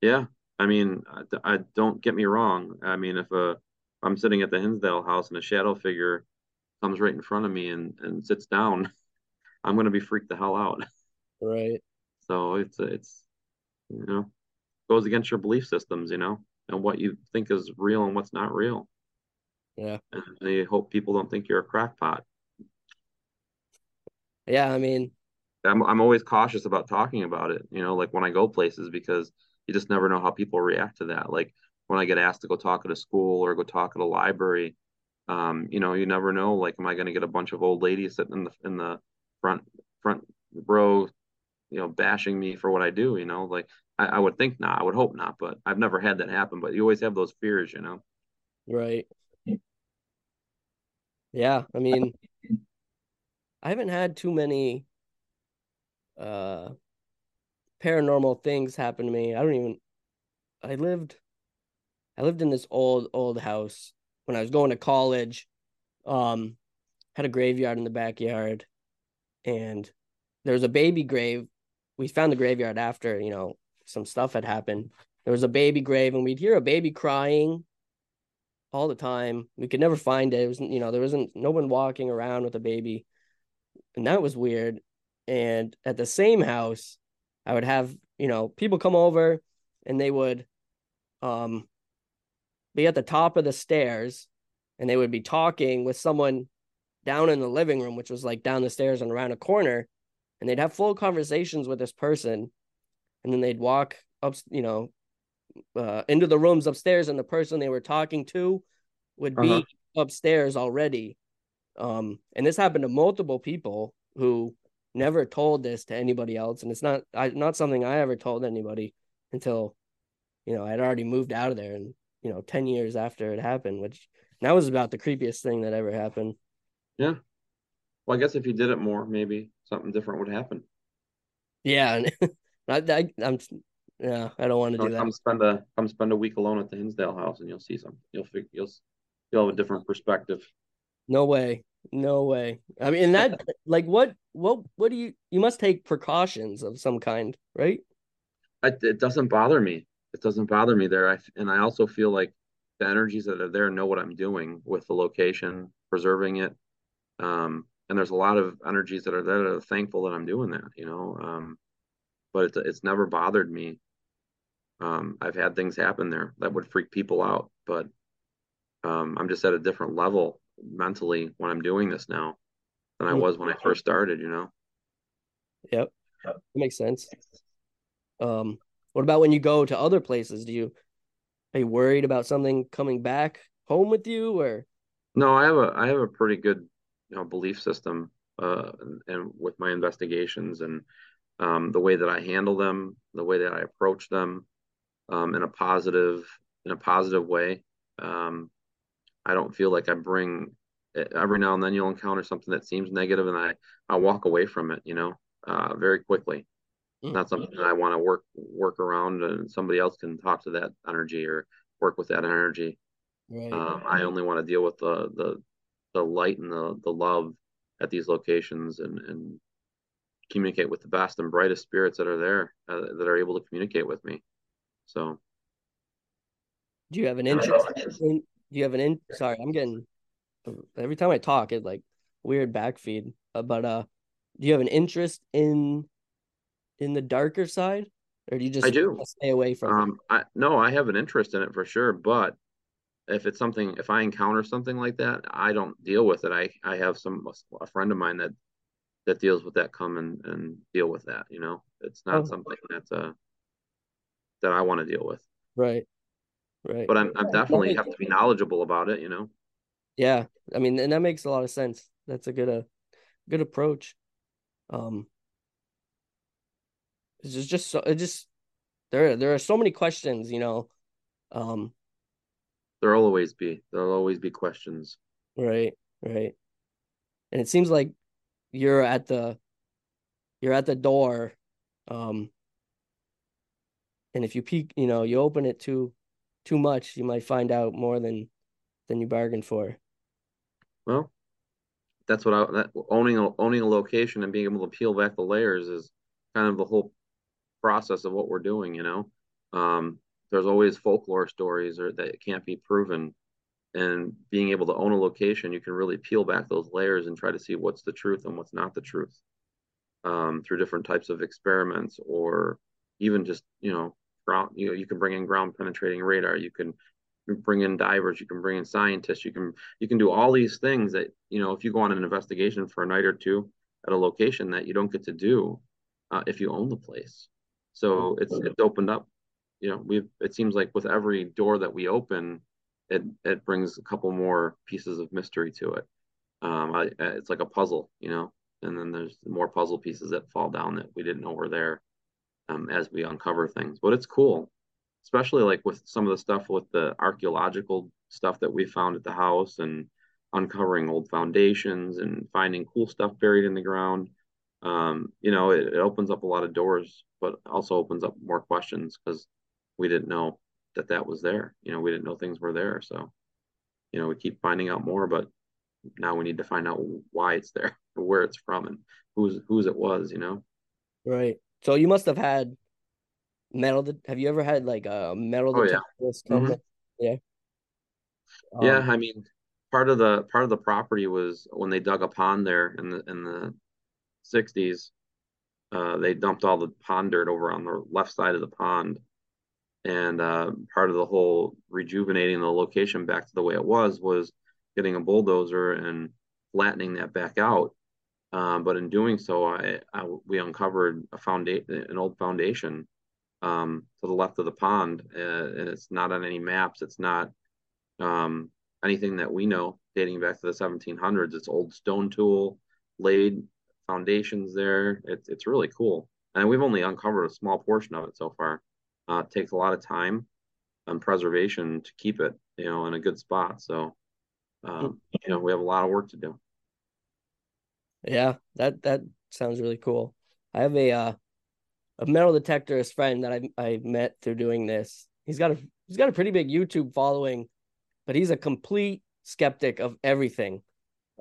yeah, I mean, I, I, don't get me wrong. I mean, if a I'm sitting at the Hinsdale house and a shadow figure comes right in front of me and and sits down, I'm gonna be freaked the hell out. Right. So it's it's you know goes against your belief systems, you know, and what you think is real and what's not real. Yeah. And they hope people don't think you're a crackpot. Yeah, I mean, I'm I'm always cautious about talking about it, you know, like when I go places because you just never know how people react to that. Like when I get asked to go talk at a school or go talk at a library, um, you know, you never know. Like, am I going to get a bunch of old ladies sitting in the in the front front row, you know, bashing me for what I do? You know, like I, I would think not. I would hope not, but I've never had that happen. But you always have those fears, you know. Right. Yeah, I mean, I haven't had too many uh paranormal things happen to me. I don't even I lived I lived in this old old house when I was going to college. Um had a graveyard in the backyard and there was a baby grave. We found the graveyard after, you know, some stuff had happened. There was a baby grave and we'd hear a baby crying all the time. We could never find it. It was you know, there wasn't no one walking around with a baby. And that was weird. And at the same house, I would have, you know, people come over and they would um be at the top of the stairs and they would be talking with someone down in the living room, which was like down the stairs and around a corner, and they'd have full conversations with this person, and then they'd walk up, you know, uh, into the rooms upstairs, and the person they were talking to would be uh-huh. upstairs already. Um, and this happened to multiple people who never told this to anybody else, and it's not I, not something I ever told anybody until you know I'd already moved out of there, and you know ten years after it happened, which that was about the creepiest thing that ever happened. Yeah. Well, I guess if you did it more, maybe something different would happen. Yeah, I, I, am yeah, I don't want to do that. Come spend a come spend a week alone at the Hinsdale house, and you'll see some. You'll figure you'll you'll have a different perspective. No way. No way. I mean, that like what what what do you you must take precautions of some kind, right? I, it doesn't bother me. It doesn't bother me there. I and I also feel like the energies that are there know what I'm doing with the location, preserving it. Um, and there's a lot of energies that are there that are thankful that I'm doing that, you know. Um, but it's it's never bothered me. Um, I've had things happen there that would freak people out, but um, I'm just at a different level mentally when I'm doing this now than I Mm. was when I first started, you know? Yep. That makes sense. Um, what about when you go to other places? Do you are you worried about something coming back home with you or No, I have a I have a pretty good, you know, belief system uh and, and with my investigations and um the way that I handle them, the way that I approach them um in a positive in a positive way. Um I don't feel like I bring every now and then you'll encounter something that seems negative and I I walk away from it, you know, uh very quickly. Mm, Not something that I want to work work around and somebody else can talk to that energy or work with that energy. right? Um, I only want to deal with the the the light and the the love at these locations and and communicate with the best and brightest spirits that are there uh, that are able to communicate with me. So Do you have an interest in do you have an in sorry, I'm getting every time I talk it like weird backfeed. Uh, but uh do you have an interest in in the darker side? Or do you just I do. stay away from it? Um, I no, I have an interest in it for sure, but if it's something, if I encounter something like that, I don't deal with it. I I have some a friend of mine that that deals with that come and and deal with that. You know, it's not Oh, something that uh that I want to deal with. right, right. But I'm I'm definitely have to be knowledgeable about it. You know. yeah, I mean, and that makes a lot of sense. That's a good uh good approach. Um it's just just so it just there there are so many questions, you know. Um, There'll always be there'll always be questions. right, right. And it seems like you're at the you're at the door. Um, and if you peek, you know, you open it too too much, you might find out more than than you bargained for. Well, that's what I that owning a owning a location and being able to peel back the layers is kind of the whole process of what we're doing. You know, um, there's always folklore stories or that can't be proven, and being able to own a location, you can really peel back those layers and try to see what's the truth and what's not the truth um, through different types of experiments or even just you know ground you know you can bring in ground penetrating radar you can bring in divers you can bring in scientists you can you can do all these things that you know if you go on an investigation for a night or two at a location that you don't get to do uh, if you own the place so it's it's opened up you know we've it seems like with every door that we open it it brings a couple more pieces of mystery to it um I, it's like a puzzle you know and then there's more puzzle pieces that fall down that we didn't know were there um, as we uncover things. But it's cool, especially like with some of the stuff with the archaeological stuff that we found at the house and uncovering old foundations and finding cool stuff buried in the ground. Um, you know, it, it opens up a lot of doors, but also opens up more questions because we didn't know that that was there. You know, we didn't know things were there. So, you know, we keep finding out more, but now we need to find out why it's there, where it's from, and who's whose it was. You know. Right. So you must have had metal. De- have you ever had like a metal Oh yeah. hmm in? Yeah. Yeah, Um, I mean, part of the part of the property was when they dug a pond there in the in the 60s, uh, they dumped all the pond dirt over on the left side of the pond. And uh, part of the whole rejuvenating the location back to the way it was was getting a bulldozer and flattening that back out. Um, but in doing so, I, I we uncovered a foundation, an old foundation um, to the left of the pond, uh, and it's not on any maps. It's not um, anything that we know dating back to the 1700s. It's old stone tool laid foundations there. It's it's really cool, and we've only uncovered a small portion of it so far. Uh, it takes a lot of time and preservation to keep it, you know, in a good spot. So, um, you know, we have a lot of work to do. yeah, that that sounds really cool. I have a uh a metal detectorist friend that I I met through doing this. He's got a he's got a pretty big YouTube following, but he's a complete skeptic of everything.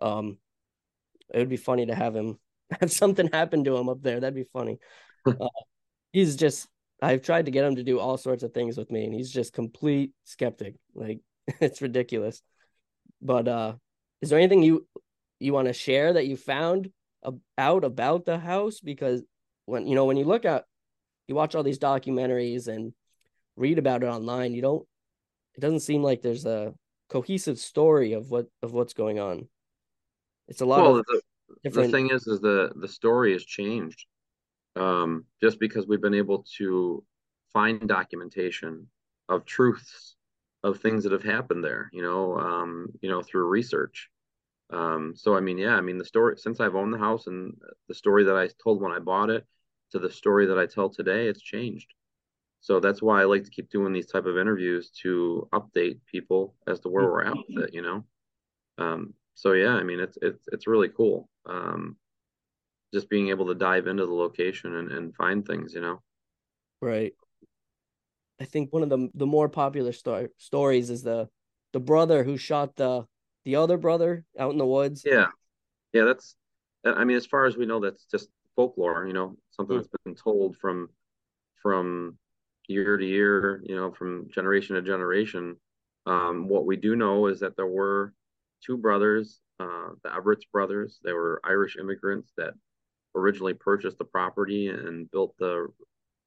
Um, it would be funny to have him have something happen to him up there. That'd be funny. Uh, he's just I've tried to get him to do all sorts of things with me, and he's just complete skeptic. Like it's ridiculous. But uh, is there anything you you want to share that you found out about the house? Because when you know when you look at you watch all these documentaries and read about it online, you don't. It doesn't seem like there's a cohesive story of what of what's going on. It's a lot well, of the, different. the thing is, is the the story has changed. Um, just because we've been able to find documentation of truths of things that have happened there, you know, um, you know, through research. Um, so I mean, yeah, I mean the story since I've owned the house and the story that I told when I bought it to the story that I tell today, it's changed. So that's why I like to keep doing these type of interviews to update people as to where we're at with it, you know. Um, so yeah, I mean it's it's it's really cool. Um, just being able to dive into the location and, and find things, you know. Right. I think one of the the more popular sto- stories is the the brother who shot the the other brother out in the woods. Yeah, yeah, that's. I mean, as far as we know, that's just folklore. You know, something mm. that's been told from from year to year. You know, from generation to generation. Um, what we do know is that there were two brothers, uh, the Everett's brothers. They were Irish immigrants that originally purchased the property and built the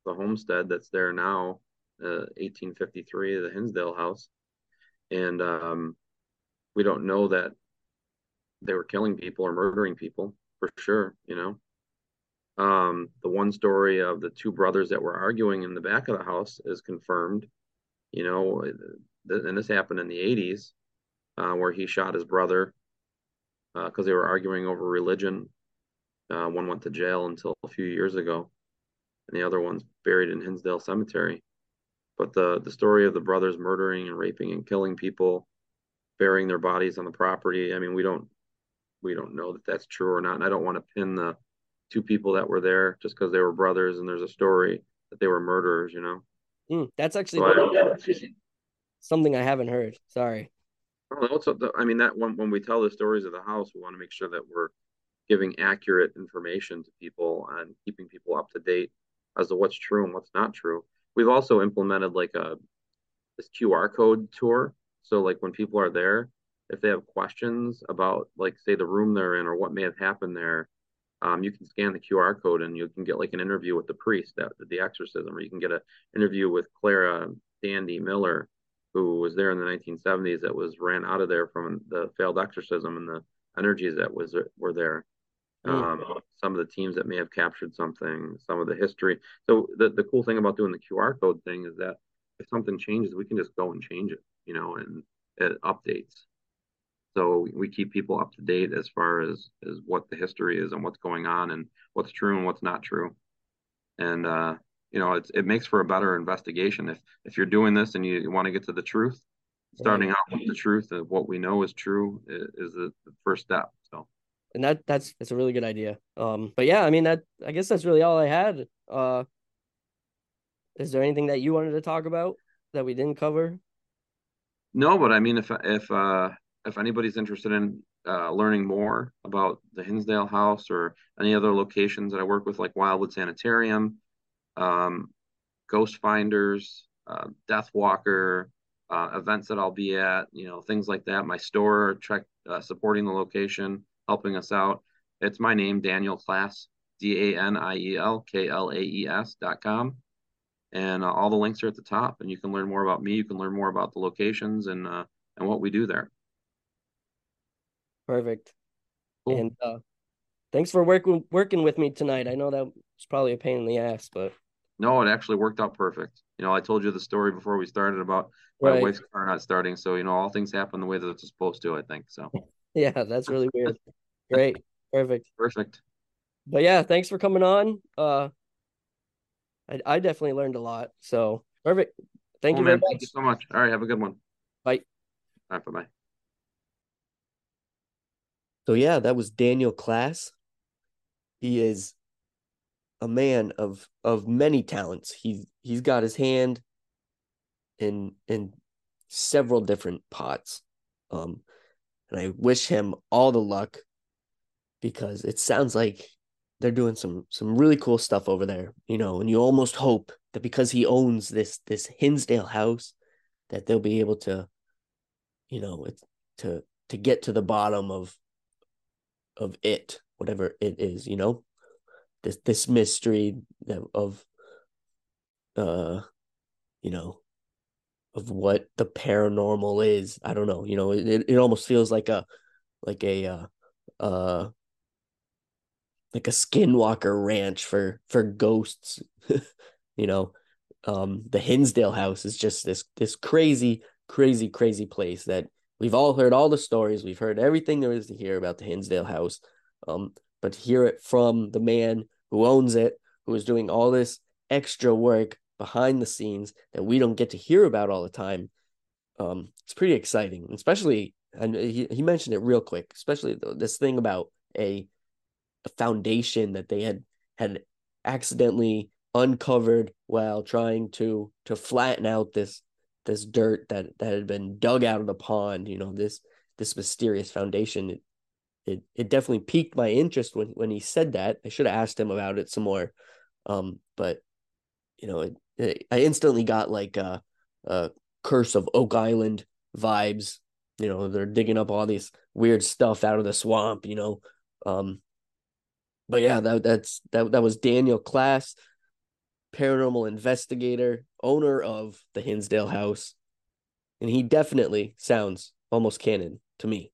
the homestead that's there now, uh, 1853, the Hinsdale House. And um, we don't know that they were killing people or murdering people for sure, you know. Um, the one story of the two brothers that were arguing in the back of the house is confirmed, you know, and this happened in the 80s, uh, where he shot his brother because uh, they were arguing over religion. Uh, one went to jail until a few years ago, and the other one's buried in Hinsdale Cemetery. But the the story of the brothers murdering and raping and killing people burying their bodies on the property. I mean, we don't we don't know that that's true or not. And I don't want to pin the two people that were there just because they were brothers and there's a story that they were murderers. You know, mm, that's actually so I, something I haven't heard. Sorry. Also, I mean that when when we tell the stories of the house, we want to make sure that we're giving accurate information to people and keeping people up to date as to what's true and what's not true. We've also implemented like a this QR code tour so like when people are there, if they have questions about like say the room they're in or what may have happened there, um, you can scan the QR code and you can get like an interview with the priest that the exorcism, or you can get an interview with Clara Dandy Miller, who was there in the 1970s that was ran out of there from the failed exorcism and the energies that was were there. Mm. Um, some of the teams that may have captured something, some of the history. So the, the cool thing about doing the QR code thing is that if something changes, we can just go and change it you know, and it updates. So we keep people up to date as far as as what the history is and what's going on and what's true and what's not true. And uh, you know, it's it makes for a better investigation if if you're doing this and you, you want to get to the truth. Starting out with the truth of what we know is true is, is the, the first step. So and that that's that's a really good idea. Um, but yeah, I mean that I guess that's really all I had. Uh, is there anything that you wanted to talk about that we didn't cover? No, but I mean, if if uh, if anybody's interested in uh, learning more about the Hinsdale House or any other locations that I work with, like Wildwood Sanitarium, um, Ghost Finders, uh, Death Walker, uh, events that I'll be at, you know, things like that. My store, check uh, supporting the location, helping us out. It's my name, Daniel Klaes, D A N I E L K L A E S dot com and uh, all the links are at the top and you can learn more about me you can learn more about the locations and uh, and what we do there perfect cool. and uh, thanks for working working with me tonight i know that was probably a pain in the ass but no it actually worked out perfect you know i told you the story before we started about my right. wife's car not starting so you know all things happen the way that it's supposed to i think so yeah that's really weird great perfect perfect but yeah thanks for coming on uh I, I definitely learned a lot. So perfect. Thank you very much. Thank you so much. All right. Have a good one. Bye. All right. Bye bye. So yeah, that was Daniel Klaes. He is a man of of many talents. He's he's got his hand in in several different pots. Um and I wish him all the luck because it sounds like they're doing some some really cool stuff over there, you know, and you almost hope that because he owns this this Hinsdale house that they'll be able to you know, to to get to the bottom of of it, whatever it is, you know. This this mystery of uh you know of what the paranormal is. I don't know. You know, it it almost feels like a like a uh uh like a skinwalker ranch for for ghosts. you know, um the Hinsdale house is just this this crazy crazy crazy place that we've all heard all the stories, we've heard everything there is to hear about the Hinsdale house. Um but to hear it from the man who owns it, who is doing all this extra work behind the scenes that we don't get to hear about all the time. Um, it's pretty exciting, especially and he, he mentioned it real quick, especially this thing about a, a foundation that they had had accidentally uncovered while trying to to flatten out this this dirt that that had been dug out of the pond you know this this mysterious foundation it it, it definitely piqued my interest when when he said that. I should have asked him about it some more um but you know it, it, i instantly got like a, a curse of oak island vibes you know they're digging up all these weird stuff out of the swamp you know um but yeah that that's that that was daniel klaes paranormal investigator owner of the hinsdale house and he definitely sounds almost canon to me